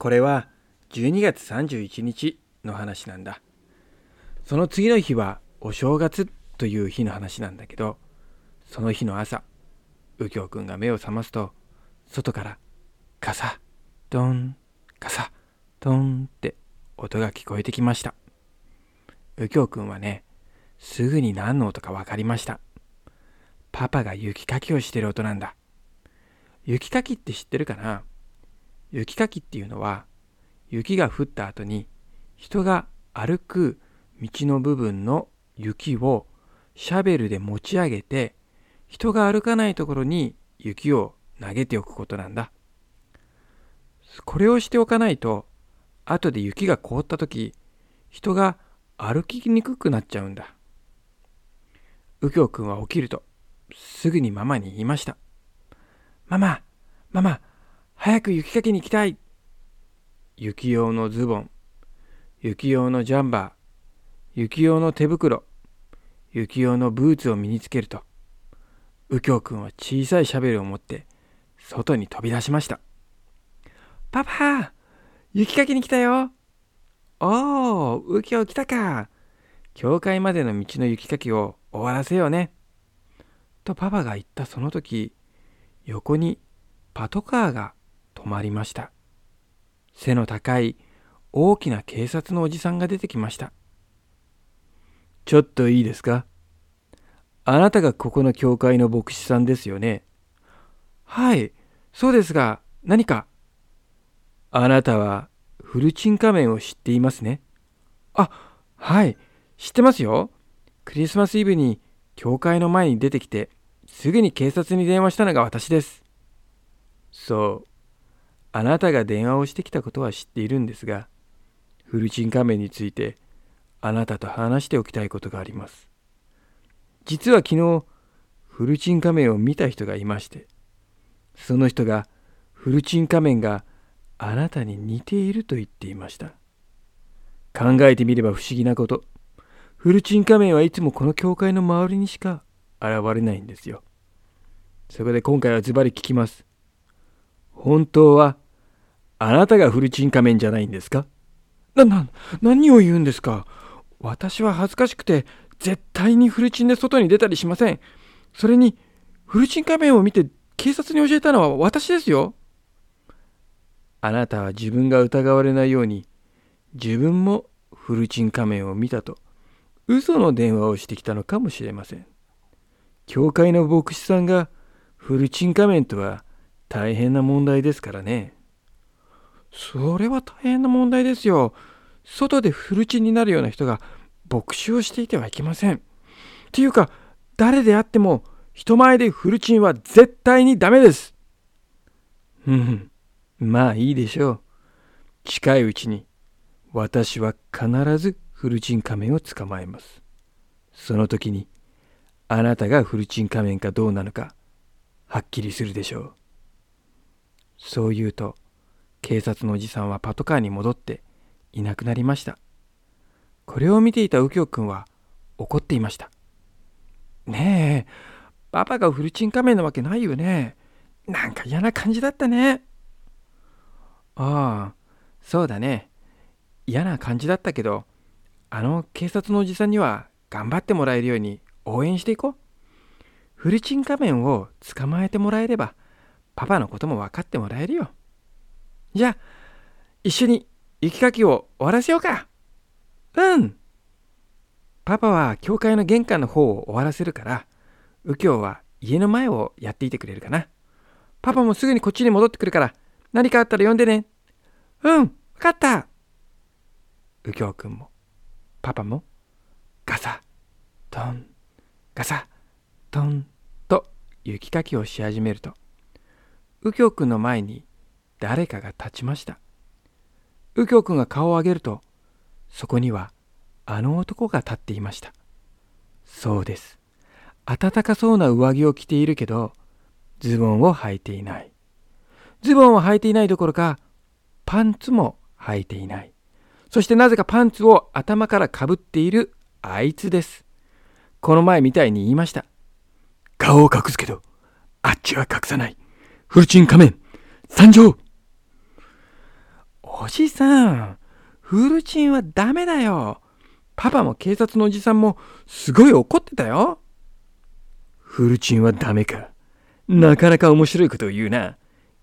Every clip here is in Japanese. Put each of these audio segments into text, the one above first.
これは12月31日の話なんだ。その次の日はお正月という日の話なんだけど、その日の朝、右京くんが目を覚ますと、外からカサ、ドン、カサ、ドンって音が聞こえてきました。右京くんはね、すぐに何の音か分かりました。パパが雪かきをしてる音なんだ。雪かきって知ってるかな？雪かきっていうのは、雪が降った後に人が歩く道の部分の雪をシャベルで持ち上げて、人が歩かないところに雪を投げておくことなんだ。これをしておかないと、後で雪が凍った時、人が歩きにくくなっちゃうんだ。右京くんは起きると、すぐにママに言いました。ママ、ママ、早く雪かきに行きたい。雪用のズボン、雪用のジャンバー、雪用の手袋、雪用のブーツを身につけると、右京くんは小さいシャベルを持って外に飛び出しました。パパ、雪かきに来たよ。おー、右京来たか。教会までの道の雪かきを終わらせようね。とパパが言ったその時、横にパトカーが止まりました。背の高い大きな警察のおじさんが出てきました。ちょっといいですか？あなたがここの教会の牧師さんですよね？はい、そうですが、何か？あなたはフルチン仮面を知っていますね？あ、はい、知ってますよ。クリスマスイブに教会の前に出てきて、すぐに警察に電話したのが私です。そう。あなたが電話をしてきたことは知っているんですが、フルチン仮面についてあなたと話しておきたいことがあります。実は昨日、フルチン仮面を見た人がいまして、その人がフルチン仮面があなたに似ていると言っていました。考えてみれば不思議なこと。フルチン仮面はいつもこの教会の周りにしか現れないんですよ。そこで今回はズバリ聞きます。本当はあなたがフルチン仮面じゃないんですか？な、な、何を言うんですか？私は恥ずかしくて絶対にフルチンで外に出たりしません。それに、フルチン仮面を見て警察に教えたのは私ですよ。あなたは自分が疑われないように、自分もフルチン仮面を見たと、嘘の電話をしてきたのかもしれません。教会の牧師さんがフルチン仮面とは大変な問題ですからね。それは大変な問題ですよ。外でフルチンになるような人が牧師をしていてはいけません。っていうか、誰であっても人前でフルチンは絶対にダメです。うん、まあいいでしょう。近いうちに私は必ずフルチン仮面を捕まえます。その時にあなたがフルチン仮面かどうなのかはっきりするでしょう。そう言うと警察のおじさんはパトカーに戻っていなくなりました。これを見ていた右京くんは怒っていました。ねえ、パパがフルチン仮面なわけないよね。なんか嫌な感じだったね。ああ、そうだね。嫌な感じだったけど、あの警察のおじさんには頑張ってもらえるように応援していこう。フルチン仮面を捕まえてもらえれば、パパのことも分かってもらえるよ。じゃあ、一緒に雪かきを終わらせようか。うん。パパは教会の玄関の方を終わらせるから、右京は家の前をやっていてくれるかな。パパもすぐにこっちに戻ってくるから、何かあったら呼んでね。うん、わかった。右京くんも、パパも、ガサ、トン、ガサ、トンと雪かきをし始めると、右京くんの前に誰かが立ちました。右京くんが顔を上げると、そこにはあの男が立っていました。そうです。暖かそうな上着を着ているけど、ズボンを履いていない。ズボンを履いていないどころか、パンツも履いていない。そしてなぜかパンツを頭からかぶっているあいつです。この前みたいに言いました。顔を隠すけど、あっちは隠さない。フルチン仮面、参上しさん、フルチンはダメだよ。パパも警察のおじさんもすごい怒ってたよ。フルチンはダメか。なかなか面白いことを言うな。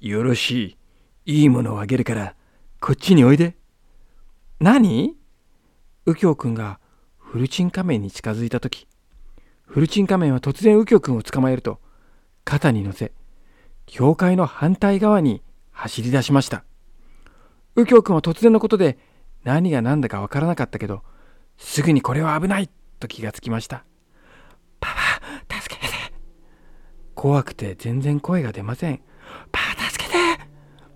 よろしい。いいものをあげるから、こっちにおいで。何？右京くんがフルチン仮面に近づいた時、フルチン仮面は突然右京くんを捕まえると、肩に乗せ、教会の反対側に走り出しました。右京くんは突然のことで何が何だかわからなかったけど、すぐにこれは危ないと気がつきました。パパ、助けて怖くて全然声が出ません。パパ、助けて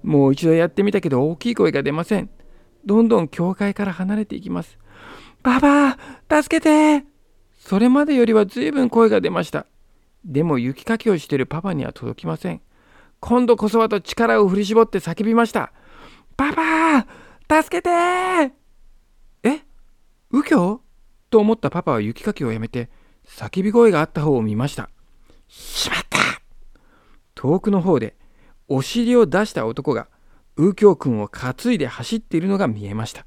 もう一度やってみたけど大きい声が出ません。どんどん教会から離れていきます。パパ、助けてそれまでよりは随分声が出ました。でも雪かきをしているパパには届きません。今度こそはと力を振り絞って叫びました。パパ助けてえ？右京？と思ったパパは雪かきをやめて叫び声があった方を見ました。しまった遠くの方でお尻を出した男が右京くんを担いで走っているのが見えました。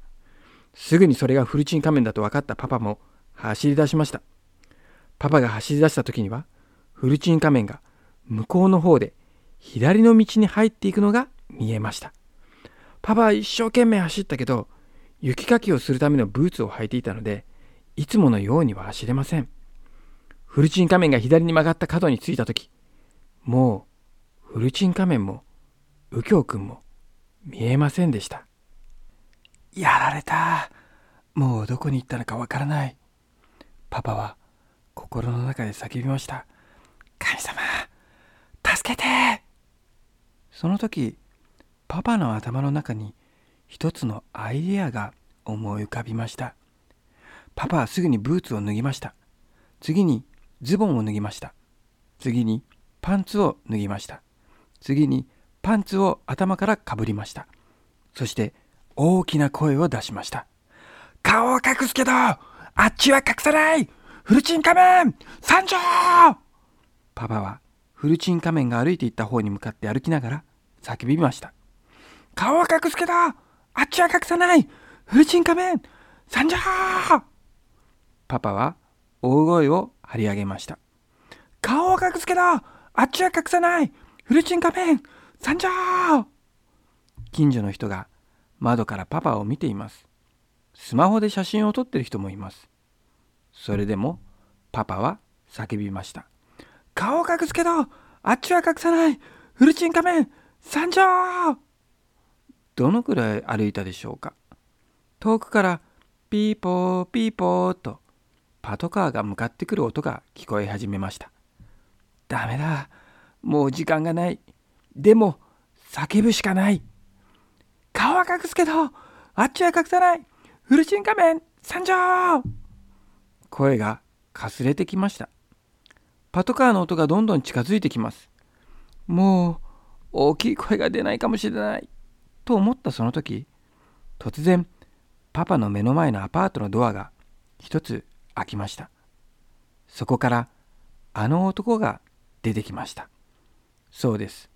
すぐにそれがフルチン仮面だと分かったパパも走り出しました。パパが走り出した時にはフルチン仮面が向こうの方で左の道に入っていくのが見えました。パパは一生懸命走ったけど雪かきをするためのブーツを履いていたのでいつものようには走れません。フルチン仮面が左に曲がった角に着いた時もうフルチン仮面も右京くんも見えませんでした。やられた。もうどこに行ったのかわからない。パパは心の中で叫びました。神様、助けてその時、パパの頭の中に一つのアイデアが思い浮かびました。パパはすぐにブーツを脱ぎました。次にズボンを脱ぎました。次にパンツを脱ぎました。次にパンツを頭からかぶりました。そして大きな声を出しました。顔を隠すけど、あっちは隠さないフルチン仮面参上パパはフルチン仮面が歩いていった方に向かって歩きながら叫びました。顔は隠すけど、あっちは隠さない。フルチン仮面。参上パパは大声を張り上げました。顔を隠すけど、あっちは隠さない。フルチン仮面。参上近所の人が窓からパパを見ています。スマホで写真を撮ってる人もいます。それでもパパは叫びました。顔を隠すけど、あっちは隠さない。フルチン仮面。参上どのくらい歩いたでしょうか？遠くからピーポーピーポーとパトカーが向かってくる音が聞こえ始めました。ダメだ。もう時間がない。でも叫ぶしかない。顔は隠すけど、あっちは隠さないフルチン仮面参上声がかすれてきました。パトカーの音がどんどん近づいてきます。もう大きい声が出ないかもしれない。と思ったその時、突然、パパの目の前のアパートのドアが一つ開きました。そこからあの男が出てきました。そうです。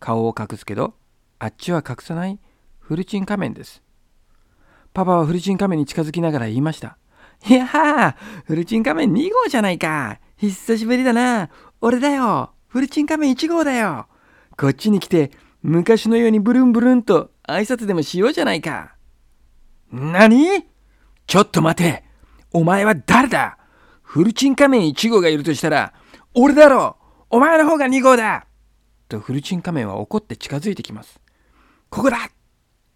顔を隠すけど、あっちは隠さないフルチン仮面です。パパはフルチン仮面に近づきながら言いました。いやー、フルチン仮面2号じゃないか。久しぶりだな。俺だよ。フルチン仮面1号だよ。こっちに来て、昔のようにブルンブルンと挨拶でもしようじゃないか。何？ちょっと待て。お前は誰だ？フルチン仮面1号がいるとしたら、俺だろお前の方が2号だとフルチン仮面は怒って近づいてきます。ここだ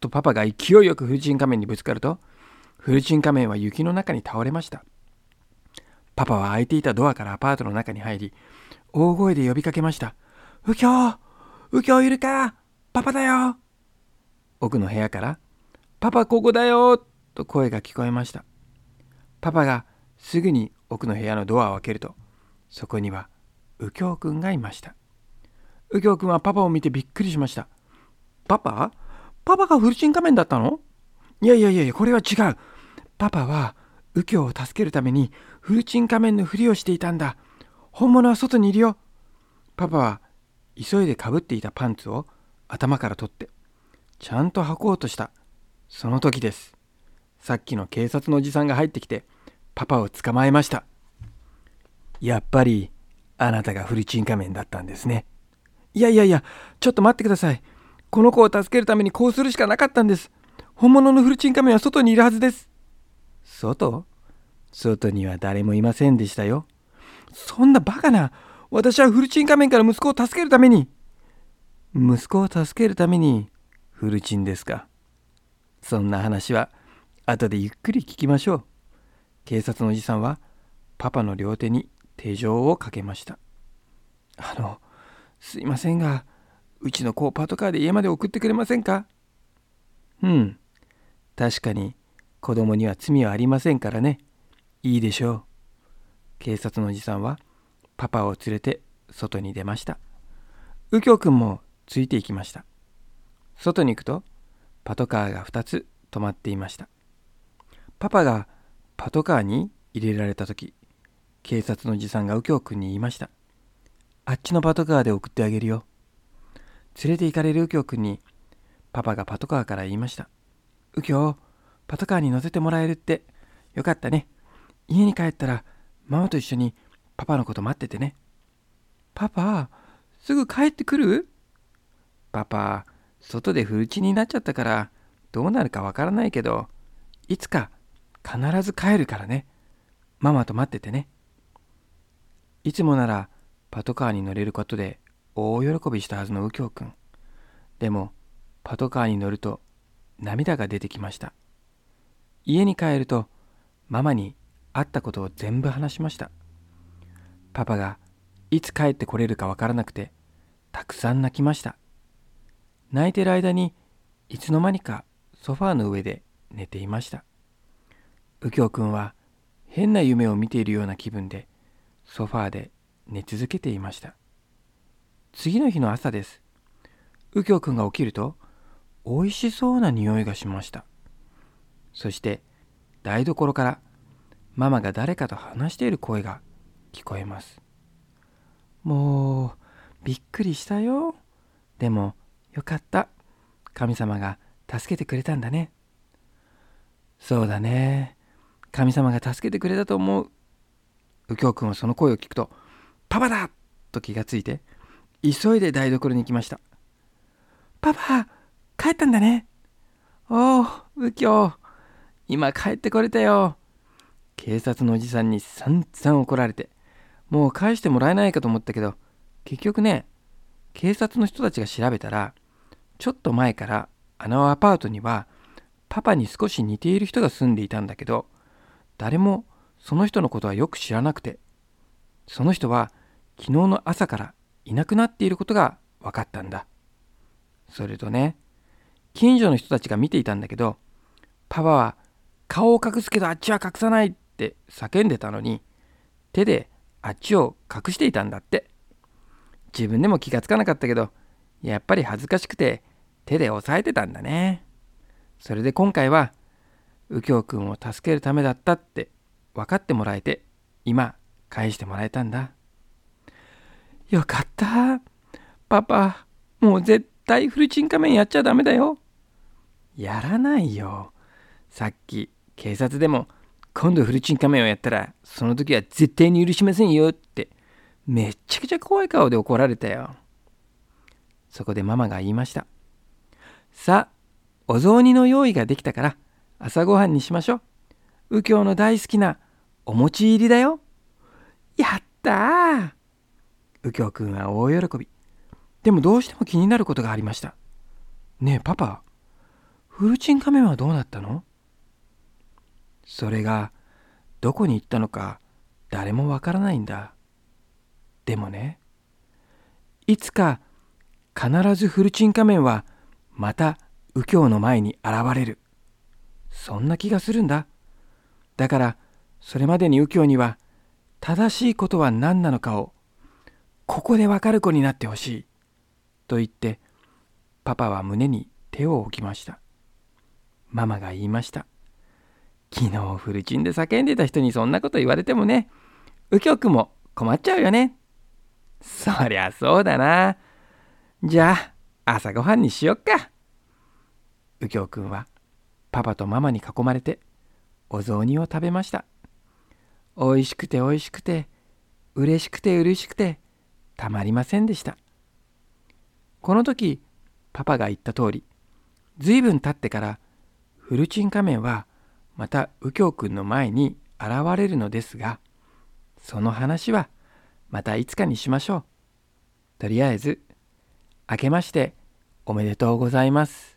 とパパが勢いよくフルチン仮面にぶつかると、フルチン仮面は雪の中に倒れました。パパは開いていたドアからアパートの中に入り、大声で呼びかけました。右京右京いるかパパだよ奥の部屋から、パパここだよと声が聞こえました。パパがすぐに奥の部屋のドアを開けると、そこには右京くんがいました。右京くんはパパを見てびっくりしました。パパ？パパがフルチン仮面だったの？いやいやいやこれは違う。パパは右京を助けるためにフルチン仮面のふりをしていたんだ。本物は外にいるよ。パパは急いでかぶっていたパンツを頭から取って、ちゃんと履こうとした。その時です。さっきの警察のおじさんが入ってきて、パパを捕まえました。やっぱり、あなたがフルチン仮面だったんですね。いやいやいや、ちょっと待ってください。この子を助けるためにこうするしかなかったんです。本物のフルチン仮面は外にいるはずです。外？外には誰もいませんでしたよ。そんなバカな。私はフルチン仮面から息子を助けるために。息子を助けるためにフルチンですか。そんな話は後でゆっくり聞きましょう。警察のおじさんはパパの両手に手錠をかけました。あの、すいませんが、うちの子をパトカーで家まで送ってくれませんかうん。確かに子供には罪はありませんからね。いいでしょう。警察のおじさんはパパを連れて外に出ました。右京くんもついていきました。外に行くとパトカーが2つ止まっていました。パパがパトカーに入れられた時、警察のおじさんが右京くんに言いました。あっちのパトカーで送ってあげるよ。連れて行かれる右京くんにパパがパトカーから言いました。右京、パトカーに乗せてもらえるって。よかったね。家に帰ったらママと一緒にパパのこと待っててね。パパ、すぐ帰ってくる？パパ、外でフルチになっちゃったからどうなるかわからないけどいつか必ず帰るからね。ママと待っててね。いつもならパトカーに乗れることで大喜びしたはずの右京くんでもパトカーに乗ると涙が出てきました。家に帰るとママに会ったことを全部話しました。パパがいつ帰ってこれるかわからなくてたくさん泣きました。泣いてる間にいつの間にかソファーの上で寝ていました。右京くんは変な夢を見ているような気分でソファーで寝続けていました。次の日の朝です。右京くんが起きると美味しそうな匂いがしました。そして台所からママが誰かと話している声が聞こえますもうびっくりしたよでもよかった。神様が助けてくれたんだね。そうだね。神様が助けてくれたと思う。右京君はその声を聞くと、パパだと気がついて、急いで台所に行きました。パパ、帰ったんだね。おお、右京、今帰ってこれたよ。警察のおじさんに散々怒られて、もう返してもらえないかと思ったけど、結局ね、警察の人たちが調べたら、ちょっと前からあのアパートにはパパに少し似ている人が住んでいたんだけど誰もその人のことはよく知らなくてその人は昨日の朝からいなくなっていることが分かったんだ。それとね近所の人たちが見ていたんだけどパパは顔を隠すけどあっちは隠さないって叫んでたのに手であっちを隠していたんだって自分でも気がつかなかったけどやっぱり恥ずかしくて手で押さえてたんだね。それで今回は右京くんを助けるためだったって分かってもらえて今返してもらえたんだ。よかった。パパ、もう絶対フルチン仮面やっちゃダメだよ。やらないよ。さっき警察でも今度フルチン仮面をやったらその時は絶対に許しませんよってめっちゃくちゃ怖い顔で怒られたよ。そこでママが言いました。さあ、お雑煮の用意ができたから朝ごはんにしましょう。右京の大好きなお餅入りだよ。やったー右京くんは大喜び。でもどうしても気になることがありました。ねえパパ、フルチン仮面はどうなったの？それがどこに行ったのか誰もわからないんだ。でもね、いつか必ずフルチン仮面はまた右京の前に現れる。そんな気がするんだ。だからそれまでに右京には正しいことは何なのかをここでわかる子になってほしい。と言ってパパは胸に手を置きました。ママが言いました。昨日フルチンで叫んでた人にそんなこと言われてもね、右京くんも困っちゃうよね。そりゃそうだな。じゃあ朝ごはんにしよっか。右京くんはパパとママに囲まれてお雑煮を食べましたおいしくておいしくて嬉しくて嬉しくてたまりませんでしたこの時パパが言った通りずいぶん経ってからフルチン仮面はまた右京くんの前に現れるのですがその話はまたいつかにしましょう。とりあえず明けましておめでとうございます。